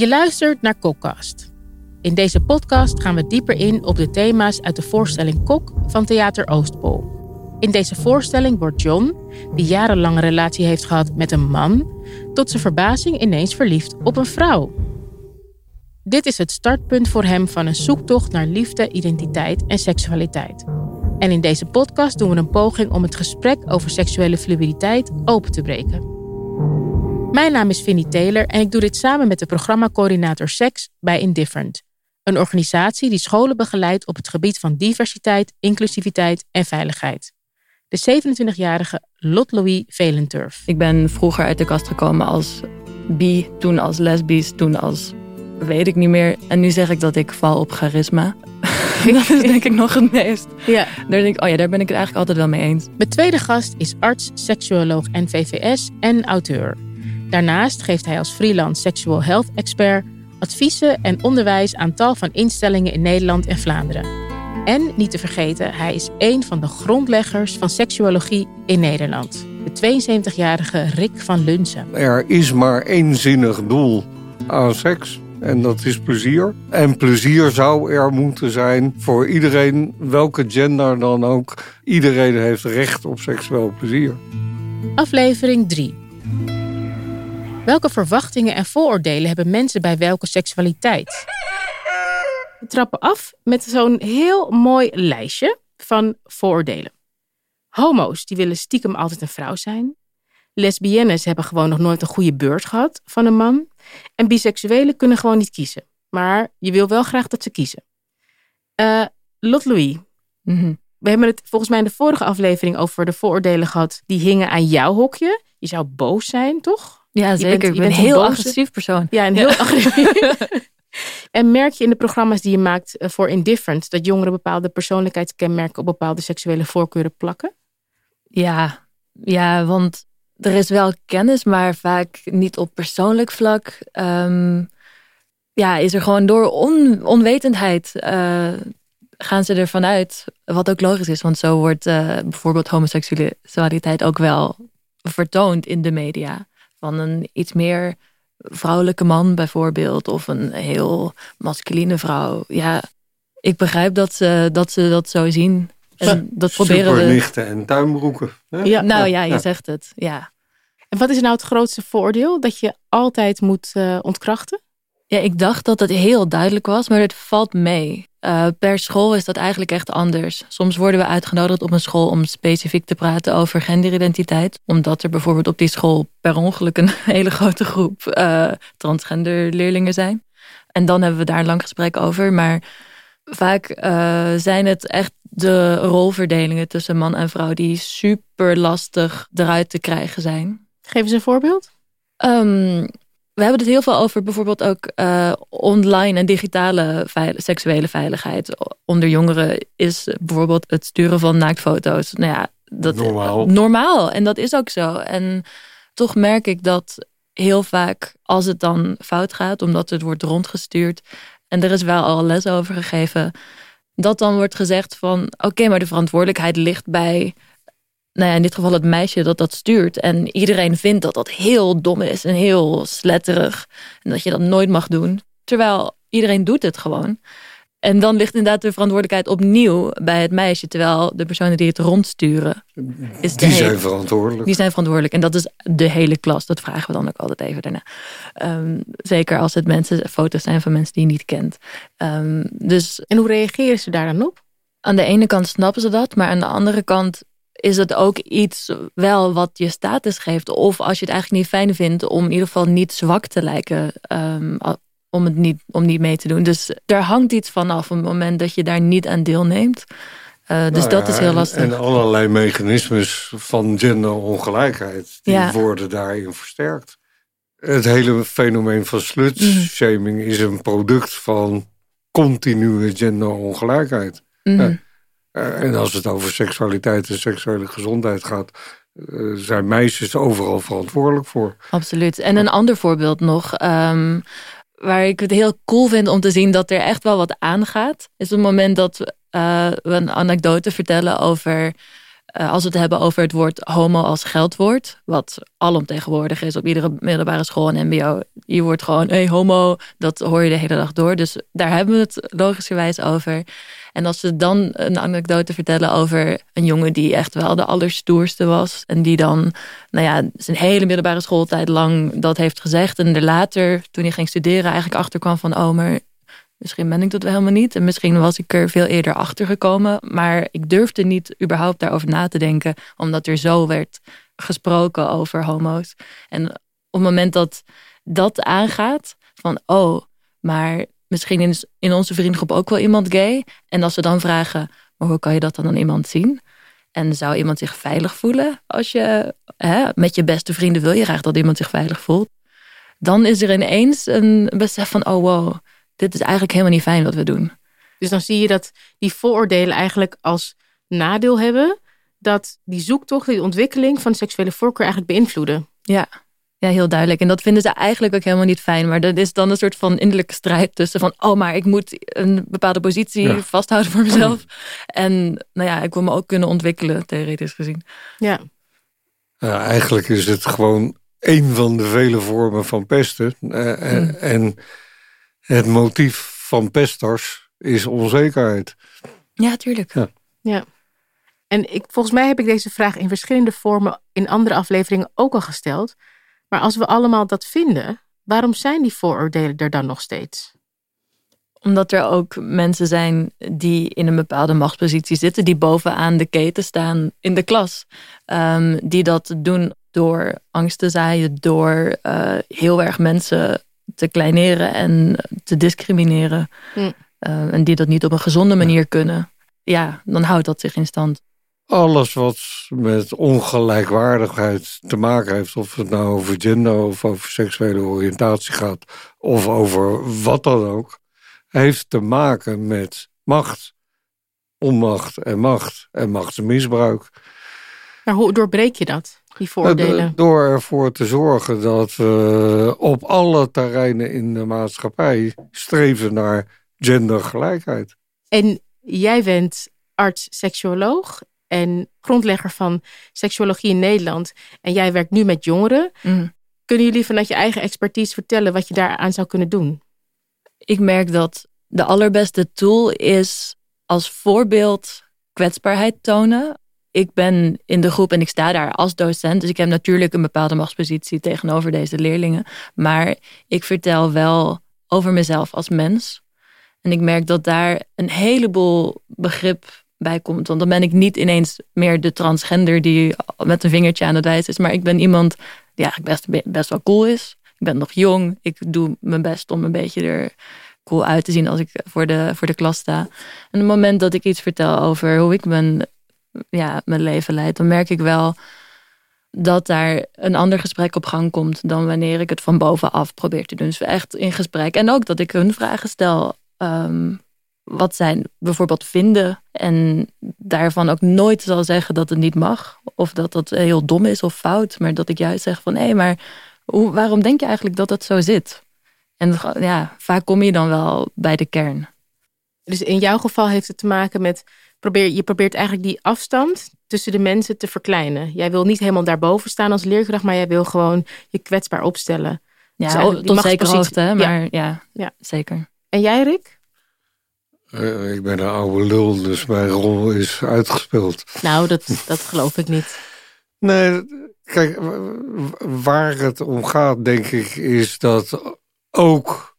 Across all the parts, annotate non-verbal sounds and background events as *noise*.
Je luistert naar Kokkast. In deze podcast gaan we dieper in op de thema's uit de voorstelling Kok van Theater Oostpol. In deze voorstelling wordt John, die jarenlang een relatie heeft gehad met een man, tot zijn verbazing ineens verliefd op een vrouw. Dit is het startpunt voor hem van een zoektocht naar liefde, identiteit en seksualiteit. En in deze podcast doen we een poging om het gesprek over seksuele fluiditeit open te breken. Mijn naam is Vinnie Taylor en ik doe dit samen met de programmacoördinator Seks bij Indifferent. Een organisatie die scholen begeleidt op het gebied van diversiteit, inclusiviteit en veiligheid. De 27-jarige Lot Louis Velenturf. Ik ben vroeger uit de kast gekomen als bi, toen als lesbisch, toen als weet ik niet meer. En nu zeg ik dat ik val op charisma. *laughs* dat is denk ik nog het meest. Ja. Daar denk ik, oh ja, daar ben ik het eigenlijk altijd wel mee eens. Mijn tweede gast is arts, seksuoloog en VVS en auteur. Daarnaast geeft hij als freelance sexual health expert adviezen en onderwijs aan tal van instellingen in Nederland en Vlaanderen. En niet te vergeten, hij is een van de grondleggers van seksuologie in Nederland. De 72-jarige Rick van Lunsen. Er is maar één zinnig doel aan seks. En dat is plezier. En plezier zou er moeten zijn voor iedereen, welke gender dan ook. Iedereen heeft recht op seksueel plezier. Aflevering 3. Welke verwachtingen en vooroordelen hebben mensen bij welke seksualiteit? We trappen af met zo'n heel mooi lijstje van vooroordelen. Homo's die willen stiekem altijd een vrouw zijn. Lesbiennes hebben gewoon nog nooit een goede beurt gehad van een man. En biseksuelen kunnen gewoon niet kiezen. Maar je wil wel graag dat ze kiezen. Uh, Lot Louis. Mhm. We hebben het volgens mij in de vorige aflevering over de vooroordelen gehad. Die hingen aan jouw hokje. Je zou boos zijn, toch? Ja, Je zeker. bent- je ik ben bent een een heel agressief persoon. Ja, en heel agressief. *laughs* en merk je in de programma's die je maakt eh, voor Indifferent... dat jongeren bepaalde persoonlijkheidskenmerken... op bepaalde seksuele voorkeuren plakken? Ja, ja, want er is wel kennis, maar vaak niet op persoonlijk vlak. Ehm, ja, is er gewoon door on- onwetendheid eh, gaan ze ervan uit. Wat ook logisch is, want zo wordt eh, bijvoorbeeld homoseksualiteit ook wel vertoond in de media. Van een iets meer vrouwelijke man bijvoorbeeld, of een heel masculine vrouw. Ja, ik begrijp dat ze dat, ze dat zo zien. En dat proberen en tuinbroeken. hè? Ja. Nou ja, je zegt het. Ja. En wat is nou het grootste vooroordeel dat je altijd moet eh, ontkrachten? Ja, ik dacht dat het heel duidelijk was, maar het valt mee. Eh, per school is dat eigenlijk echt anders. Soms worden we uitgenodigd op een school om specifiek te praten over genderidentiteit. Omdat er bijvoorbeeld op die school per ongeluk een *laughs* hele grote groep eh, transgender leerlingen zijn. En dan hebben we daar een lang gesprek over. Maar vaak eh, zijn het echt de rolverdelingen tussen man en vrouw die super lastig eruit te krijgen zijn. Geef eens een voorbeeld. Ehm, we hebben het heel veel over bijvoorbeeld ook eh, online en digitale veil- seksuele veiligheid. Onder jongeren is bijvoorbeeld het sturen van naaktfoto's. Nou ja, dat, Normaal. normaal. En dat is ook zo. En toch merk ik dat heel vaak als het dan fout gaat, omdat het wordt rondgestuurd. En er is wel al les over gegeven. Dat dan wordt gezegd van oké, maar de verantwoordelijkheid ligt bij nou ja, in dit geval het meisje dat dat stuurt. En iedereen vindt dat dat heel dom is en heel sletterig. En dat je dat nooit mag doen. Terwijl iedereen doet het gewoon. En dan ligt inderdaad de verantwoordelijkheid opnieuw bij het meisje. Terwijl de personen die het rondsturen, is Die hele- zijn verantwoordelijk. die zijn verantwoordelijk. En dat is de hele klas. Dat vragen we dan ook altijd even daarna. Ehm, zeker als het mensen, foto's zijn van mensen die je niet kent. Ehm, dus En hoe reageren ze daar dan op? aan de ene kant snappen ze dat, maar aan de andere kant is het ook iets wel wat je status geeft. Of als je het eigenlijk niet fijn vindt om in ieder geval niet zwak te lijken. ehm, om, het niet, om niet mee te doen. Dus daar hangt iets van af op het moment dat je daar niet aan deelneemt. Eh, dus Nou dat ja, is heel lastig. En allerlei mechanismes van genderongelijkheid. Die Ja. worden daarin versterkt. Het hele fenomeen van slutshaming is een product van continue genderongelijkheid. Mhm. ja. Eh, En als het over seksualiteit en seksuele gezondheid gaat... eh, zijn meisjes overal verantwoordelijk voor. Absoluut. En een ander voorbeeld nog, ehm, waar ik het heel cool vind om te zien dat er echt wel wat aangaat, is het moment dat eh, we een anekdote vertellen over, eh, als we het hebben over het woord homo als geldwoord, wat alomtegenwoordig is op iedere middelbare school en mbo. Je wordt gewoon, hey, homo, dat hoor je de hele dag door. Dus daar hebben we het logischerwijs over. En als ze dan een anekdote vertellen over een jongen die echt wel de allerstoerste was. En die dan, nou ja, zijn hele middelbare schooltijd lang dat heeft gezegd. En er later, toen hij ging studeren, eigenlijk achterkwam van, oh, maar misschien ben ik dat wel helemaal niet. En misschien was ik er veel eerder achter gekomen. Maar ik durfde niet überhaupt daarover na te denken, omdat er zo werd gesproken over homo's. En op het moment dat dat aangaat, van oh, maar misschien is in onze vriendengroep ook wel iemand gay. En als ze dan vragen, maar hoe kan je dat dan aan iemand zien? En zou iemand zich veilig voelen als je hè, met je beste vrienden wil je graag dat iemand zich veilig voelt? Dan is er ineens een besef van, oh wow, dit is eigenlijk helemaal niet fijn wat we doen. Dus dan zie je dat die vooroordelen eigenlijk als nadeel hebben dat die zoektocht, die ontwikkeling van seksuele voorkeur eigenlijk beïnvloeden. Ja, ja, heel duidelijk. En dat vinden ze eigenlijk ook helemaal niet fijn. Maar dat is dan een soort van innerlijke strijd tussen van... oh, maar ik moet een bepaalde positie vasthouden voor mezelf. En nou ja, ik wil me ook kunnen ontwikkelen, theoretisch gezien. Ja. ja eigenlijk is het gewoon een van de vele vormen van pesten. Uh, en, en het motief van pesters is onzekerheid. Ja, tuurlijk. Ja. ja. En ik, volgens mij heb ik deze vraag in verschillende vormen in andere afleveringen ook al gesteld. Maar als we allemaal dat vinden, waarom zijn die vooroordelen er dan nog steeds? Omdat er ook mensen zijn die in een bepaalde machtspositie zitten, die bovenaan de keten staan in de klas. Um, die dat doen door angst te zaaien, door uh, heel erg mensen te kleineren en te discrimineren. Hm. Uh, en die dat niet op een gezonde manier kunnen. Ja, dan houdt dat zich in stand alles wat met ongelijkwaardigheid te maken heeft, of het nou over gender of over seksuele oriëntatie gaat, of over wat dan ook, heeft te maken met macht, onmacht en macht en machtsmisbruik. Maar hoe doorbreek je dat, die voordelen? Door ervoor te zorgen dat we op alle terreinen in de maatschappij streven naar gendergelijkheid. En jij bent arts-seksuoloog en grondlegger van seksuologie in Nederland. En jij werkt nu met jongeren. Mm. Kunnen jullie vanuit je eigen expertise vertellen wat je daaraan zou kunnen doen? Ik merk dat de allerbeste tool is als voorbeeld kwetsbaarheid tonen. Ik ben in de groep en ik sta daar als docent. Dus ik heb natuurlijk een bepaalde machtspositie tegenover deze leerlingen. Maar ik vertel wel over mezelf als mens. En ik merk dat daar een heleboel begrip bij komt. Want dan ben ik niet ineens meer de transgender die met een vingertje aan het wijzen is. Maar ik ben iemand die eigenlijk best, best wel cool is. Ik ben nog jong. Ik doe mijn best om een beetje er cool uit te zien als ik voor de, voor de klas sta. En het moment dat ik iets vertel over hoe ik mijn, ja, mijn leven leid, dan merk ik wel dat daar een ander gesprek op gang komt dan wanneer ik het van bovenaf probeer te doen. Dus echt in gesprek. En ook dat ik hun vragen stel. Ehm, wat zij bijvoorbeeld vinden. En daarvan ook nooit zal zeggen dat het niet mag. Of dat dat heel dom is of fout. Maar dat ik juist zeg van hé, maar hoe, waarom denk je eigenlijk dat het zo zit? En ja, vaak kom je dan wel bij de kern. Dus in jouw geval heeft het te maken met. Probeer, je probeert eigenlijk die afstand tussen de mensen te verkleinen. Jij wil niet helemaal daarboven staan als leerkracht, maar jij wil gewoon je kwetsbaar opstellen. Ja, dus tot zekere hoogte, maar ja. ja, zeker. En jij, Rick? Uh, ik ben een oude lul, dus mijn rol is uitgespeeld. Nou, dat, dat geloof ik niet. Nee, kijk, waar het om gaat, denk ik, is dat ook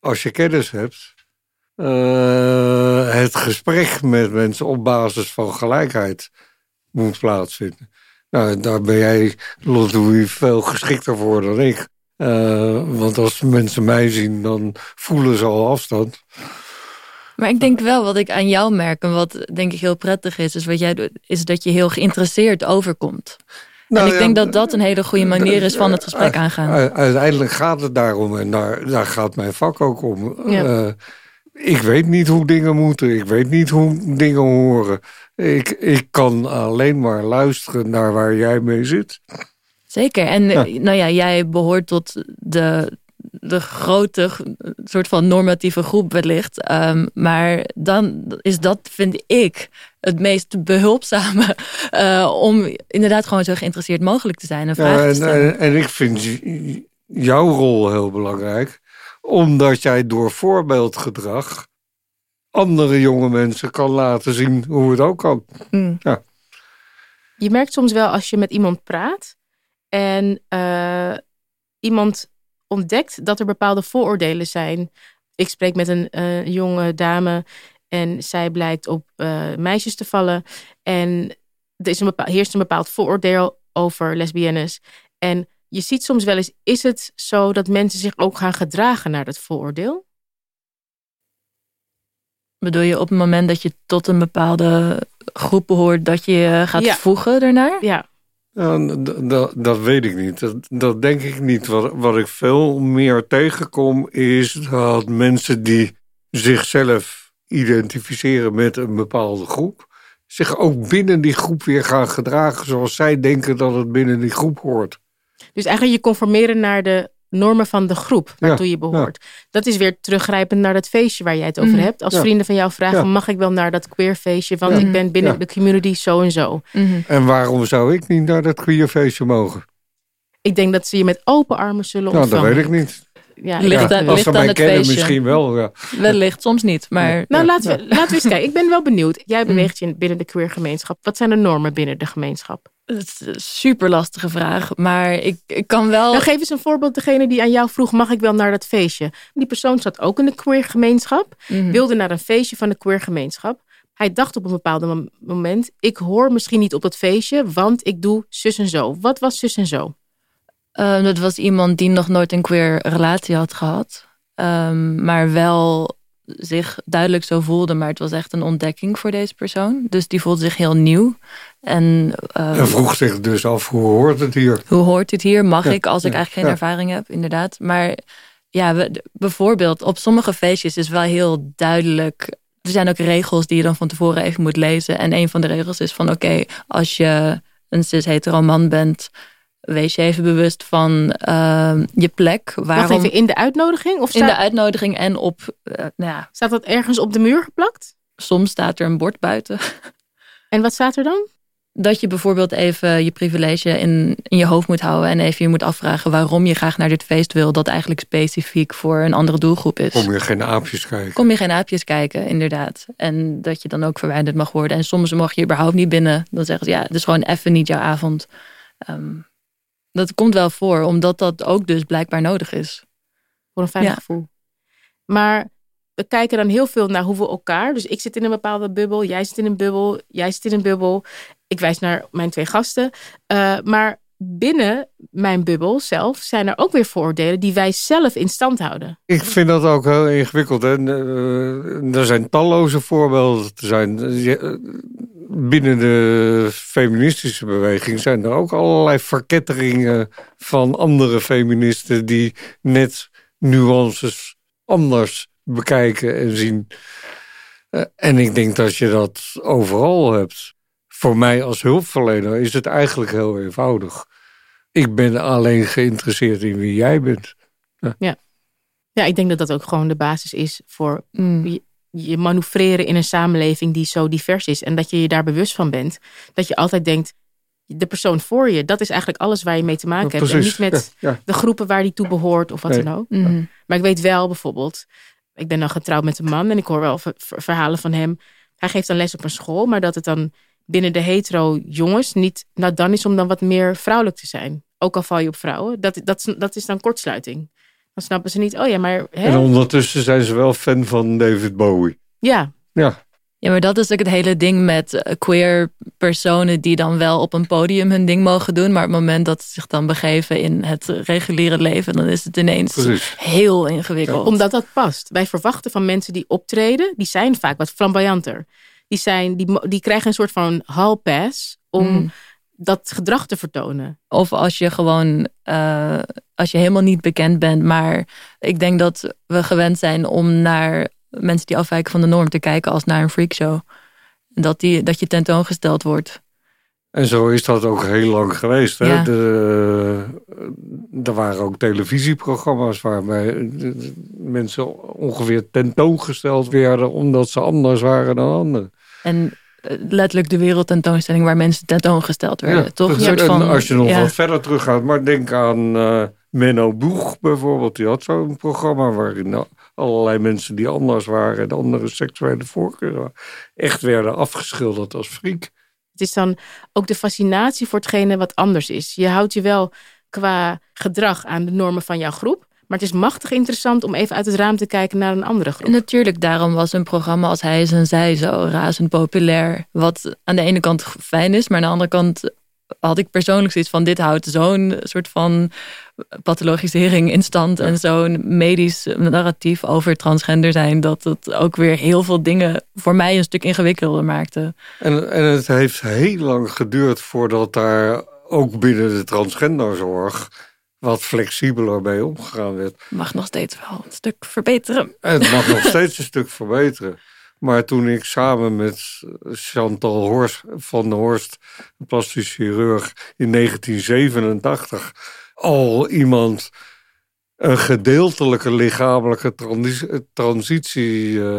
als je kennis hebt, uh, het gesprek met mensen op basis van gelijkheid moet plaatsvinden. Nou, daar ben jij, Louis, veel geschikter voor dan ik. Uh, want als mensen mij zien, dan voelen ze al afstand. Maar ik denk wel wat ik aan jou merk en wat denk ik heel prettig is, is wat jij doet, is dat je heel geïnteresseerd overkomt. Nou, en ik denk dat dat een hele goede manier is van het gesprek aangaan. Uiteindelijk gaat het daarom en daar, daar gaat mijn vak ook om. Uh, ik weet niet hoe dingen moeten. Ik weet niet hoe dingen horen. Ik, ik kan alleen maar luisteren naar waar jij mee zit. Zeker. En nou ja, jij behoort tot de, de grote soort van normatieve groep wellicht. Um, maar dan is dat, vind ik, het meest behulpzame uh, *laughs* om inderdaad gewoon zo geïnteresseerd mogelijk te zijn en vragen te stellen. En, en, ik vind jouw rol heel belangrijk, omdat jij door voorbeeldgedrag andere jonge mensen kan laten zien hoe het ook kan. Mm. Ja. Je merkt soms wel als je met iemand praat en eh, iemand ontdekt dat er bepaalde vooroordelen zijn. Ik spreek met een eh, jonge dame en zij blijkt op eh, meisjes te vallen. En er is een bepaald, heerst een bepaald vooroordeel over lesbiennes. En je ziet soms wel eens, is het zo dat mensen zich ook gaan gedragen naar dat vooroordeel? Bedoel je op het moment dat je tot een bepaalde groep behoort, dat je je gaat Ja. voegen ernaar? Ja, dat weet ik niet. Dat, dat denk ik niet. Wat, wat ik veel meer tegenkom is dat mensen die zichzelf identificeren met een bepaalde groep, zich ook binnen die groep weer gaan gedragen zoals zij denken dat het binnen die groep hoort. Dus eigenlijk je conformeren naar de normen van de groep waartoe je behoort. Dat is weer teruggrijpend naar dat feestje waar jij het over Mhm. hebt. Als Ja. vrienden van jou vragen, Ja. mag ik wel naar dat queerfeestje? Want Ja. ik ben binnen Ja. de community zo en zo. Mhm. En waarom zou ik niet naar dat queerfeestje mogen? Ik denk dat ze je met open armen zullen Nou, dat ontvangen. weet ik niet. Ja, Ligt aan- Als ze aan mij het kennen, feestje. misschien wel. Ja. Wellicht, soms niet. Maar Nou, Ja, laten, we, laten we eens kijken. Ik ben wel benieuwd. Jij Mm. beweegt je binnen de queergemeenschap. Wat zijn de normen binnen de gemeenschap? Het is een super lastige vraag. Maar ik, ik kan wel. Nou, geef eens een voorbeeld. Degene die aan jou vroeg, mag ik wel naar dat feestje? Die persoon zat ook in de queergemeenschap. Mhm. Wilde naar een feestje van de queergemeenschap. Hij dacht op een bepaald mom- moment... ik hoor misschien niet op dat feestje, want ik doe zus en zo. Wat was zus en zo? Eh, dat was iemand die nog nooit een queer relatie had gehad. Ehm, maar wel zich duidelijk zo voelde. Maar het was echt een ontdekking voor deze persoon. Dus die voelde zich heel nieuw. En, eh, En vroeg zich dus af, hoe hoort het hier? hoe hoort dit hier? Mag Ja, ik als ik eigenlijk geen ja. ervaring heb, inderdaad. Maar ja, we, bijvoorbeeld op sommige feestjes is wel heel duidelijk. Er zijn ook regels die je dan van tevoren even moet lezen. En een van de regels is van oké, als je een cis-hetero man bent, wees je even bewust van ehm, je plek. Wacht Waarom even, in de uitnodiging? Of in de staat, uitnodiging en op, eh, nou ja, staat dat ergens op de muur geplakt? soms staat er een bord buiten. *laughs* En wat staat er dan? Dat je bijvoorbeeld even je privilege in, in je hoofd moet houden. En even je moet afvragen waarom je graag naar dit feest wil. Dat eigenlijk specifiek voor een andere doelgroep is. Kom je geen aapjes kijken? Kom je geen aapjes kijken, inderdaad. En dat je dan ook verwijderd mag worden. En soms mag je überhaupt niet binnen. Dan zeggen ze ja, het is gewoon even niet jouw avond. Ehm, dat komt wel voor, omdat dat ook dus blijkbaar nodig is. Voor een fijn Ja. gevoel. Maar we kijken dan heel veel naar hoe we elkaar. Dus ik zit in een bepaalde bubbel, jij zit in een bubbel, jij zit in een bubbel. Ik wijs naar mijn twee gasten. Uh, maar binnen mijn bubbel zelf zijn er ook weer vooroordelen die wij zelf in stand houden. Ik vind dat ook heel ingewikkeld. Hè? Uh, er zijn talloze voorbeelden. Er zijn, binnen de feministische beweging zijn er ook allerlei verketteringen van andere feministen die net nuances anders bekijken en zien. Uh, en ik denk dat je dat overal hebt. Voor mij als hulpverlener is het eigenlijk heel eenvoudig. Ik ben alleen geïnteresseerd in wie jij bent. Ja. ja. Ja, ik denk dat dat ook gewoon de basis is voor mm. je, manoeuvreren in een samenleving die zo divers is. En dat je je daar bewust van bent. Dat je altijd denkt, de persoon voor je, dat is eigenlijk alles waar je mee te maken ja, hebt. En niet met ja, ja. de groepen waar die toe behoort of wat Nee. dan ook. Mm. Maar ik weet wel bijvoorbeeld, ik ben dan getrouwd met een man en ik hoor wel verhalen van hem. Hij geeft dan les op een school, maar dat het dan binnen de hetero jongens niet nou dan is om dan wat meer vrouwelijk te zijn. Ook al val je op vrouwen. Dat, dat, dat is dan kortsluiting. Dan snappen ze niet, oh ja, maar... Hè? En ondertussen zijn ze wel fan van David Bowie. Ja. Ja. Ja, maar dat is ook het hele ding met eh, queer personen die dan wel op een podium hun ding mogen doen. Maar op het moment dat ze zich dan begeven in het reguliere leven, dan is het ineens Precies. heel ingewikkeld. Omdat dat past. Wij verwachten van mensen die optreden, die zijn vaak wat flamboyanter. Die, zijn, die, die krijgen een soort van hall pass om mm. dat gedrag te vertonen. Of als je gewoon, uh, als je helemaal niet bekend bent. Maar ik denk dat we gewend zijn om naar mensen die afwijken van de norm te kijken als naar een freakshow. Dat, die, dat je tentoongesteld wordt. En zo is dat ook heel lang geweest. Hè? Ja. De, er waren ook televisieprogramma's waarbij mensen ongeveer tentoongesteld werden omdat ze anders waren dan anderen. En eh, letterlijk de wereldtentoonstelling waar mensen tentoongesteld werden. Ja, toch? Een dat- soort van, als je nog ja. wat verder teruggaat, maar denk aan uh, Menno Boeg bijvoorbeeld, die had zo'n programma waarin allerlei mensen die anders waren en andere seksuele voorkeuren echt werden afgeschilderd als freak. Het is dan ook de fascinatie voor hetgene wat anders is. Je houdt je wel qua gedrag aan de normen van jouw groep. Maar het is machtig interessant om even uit het raam te kijken naar een andere groep. natuurlijk, daarom was een programma als Hij is en Zij zo razend populair. Wat aan de ene kant fijn is, maar aan de andere kant had ik persoonlijk zoiets van... dit houdt zo'n soort van pathologisering in stand... en zo'n medisch narratief over transgender zijn... dat het ook weer heel veel dingen voor mij een stuk ingewikkelder maakte. En, en het heeft heel lang geduurd voordat daar ook binnen de transgenderzorg wat flexibeler mee omgegaan werd. Mag nog steeds wel een stuk verbeteren. Het mag nog steeds een stuk verbeteren. Maar toen ik samen met Chantal Horst van der Horst, een plastisch chirurg, in 1987 al iemand een gedeeltelijke lichamelijke transitie uh,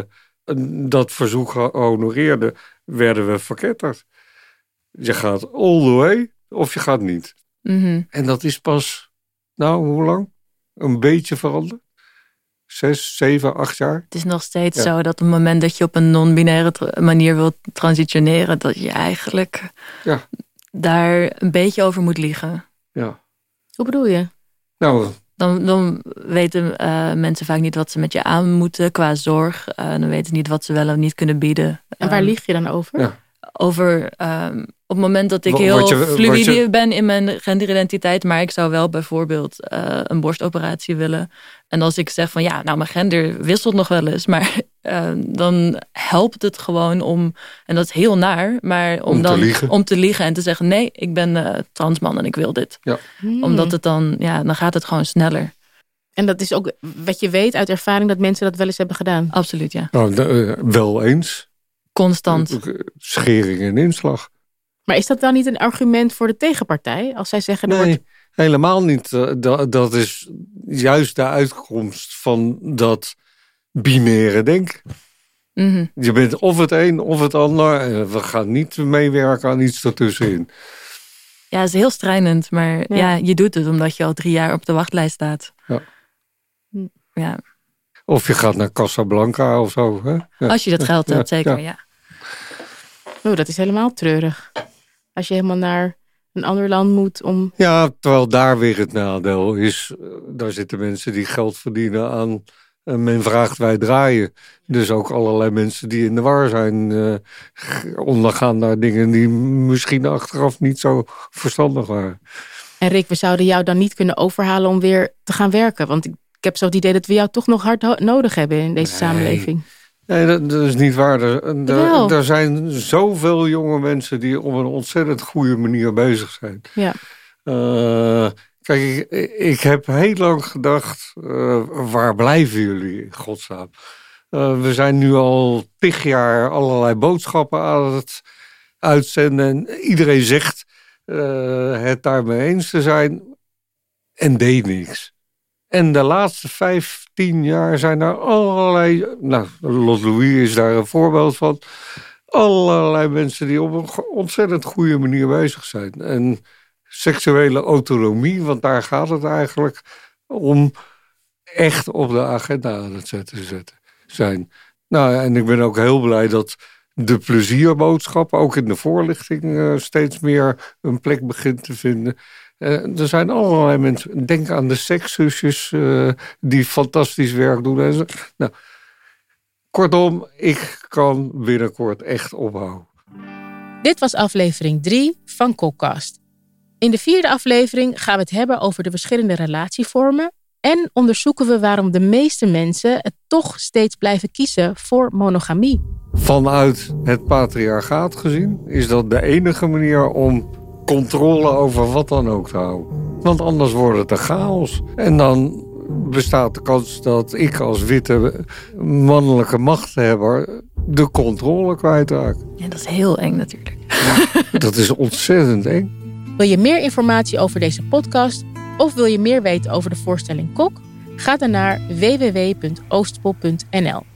dat verzoek honoreerde, werden we verketterd. Je gaat all the way of je gaat niet. Mhm. En dat is pas nou, hoe lang? Een beetje veranderd? Zes, zeven, acht jaar? Het is nog steeds zo dat op het moment dat je op een non-binaire manier wilt transitioneren, dat je eigenlijk ja. daar een beetje over moet liegen. Ja. Hoe bedoel je? Nou, dan, dan weten uh, mensen vaak niet wat ze met je aan moeten qua zorg. Uh, dan weten ze niet wat ze wel of niet kunnen bieden. En waar um, lieg je dan over? Ja. Over um, op het moment dat ik heel je, fluide je... ben in mijn genderidentiteit, maar ik zou wel bijvoorbeeld uh, een borstoperatie willen. En als ik zeg van ja, nou mijn gender wisselt nog wel eens, maar uh, *laughs* dan helpt het gewoon om, en dat is heel naar, maar om, om dan te liegen. om te liegen en te zeggen nee, ik ben uh, transman en ik wil dit. Ja. Hmm. Omdat het dan, ja, dan gaat het gewoon sneller. En dat is ook wat je weet uit ervaring dat mensen dat wel eens hebben gedaan. Absoluut, ja. Nou, de, wel eens. Constant. Schering en inslag. Maar is dat dan niet een argument voor de tegenpartij? Als zij zeggen... Nee, wordt... helemaal niet. Dat, dat is juist de uitkomst van dat binaire denken. Mm -hmm. Je bent of het een of het ander. We gaan niet meewerken aan iets ertussenin. Ja, het is heel strijdend. Maar ja. ja. je doet het omdat je al drie jaar op de wachtlijst staat. Ja. ja. Of je gaat naar Casablanca of zo. Hè? Ja. Als je dat geld hebt, zeker, ja. Oh, dat is helemaal treurig. Als je helemaal naar een ander land moet om... Ja, terwijl daar weer het nadeel is. Daar zitten mensen die geld verdienen aan... Men vraagt, wij draaien. Dus ook allerlei mensen die in de war zijn... Uh, ondergaan naar dingen die misschien achteraf niet zo verstandig waren. En Rick, we zouden jou dan niet kunnen overhalen om weer te gaan werken. Want ik, ik heb zo het idee dat we jou toch nog hard nodig hebben in deze nee. samenleving. Nee, dat, dat, is niet waar. Er, er, er, zijn zoveel jonge mensen die op een ontzettend goede manier bezig zijn. Ja. Uh, kijk, ik, ik, heb heel lang gedacht, uh, waar blijven jullie, godsnaam? Uh, we zijn nu al tig jaar allerlei boodschappen aan het uitzenden. En iedereen zegt het daarmee eens te zijn en deed niks. En de laatste vijf, tien jaar zijn er allerlei... Nou, Lot Louis is daar een voorbeeld van. Allerlei mensen die op een ontzettend goede manier bezig zijn. En seksuele autonomie, want daar gaat het eigenlijk om... echt op de agenda aan het zetten, zijn. Nou, en ik ben ook heel blij dat de plezierboodschap... ook in de voorlichting uh, steeds meer een plek begint te vinden... Uh, er zijn allerlei mensen. Denk aan de sekszusjes uh, die fantastisch werk doen. En zo. Nou, kortom, ik kan binnenkort echt ophouden. Dit was aflevering 3 van Kokkast. In de vierde aflevering gaan we het hebben over de verschillende relatievormen. En onderzoeken we waarom de meeste mensen het toch steeds blijven kiezen voor monogamie. Vanuit het patriarchaat gezien is dat de enige manier om controle over wat dan ook te houden. Want anders wordt het een chaos. En dan bestaat de kans dat ik als witte mannelijke machthebber de controle kwijtraak. Ja, dat is heel eng natuurlijk. Ja, dat is ontzettend eng. Wil je meer informatie over deze podcast of wil je meer weten over de voorstelling Kok? Ga dan naar www.oostpol.nl.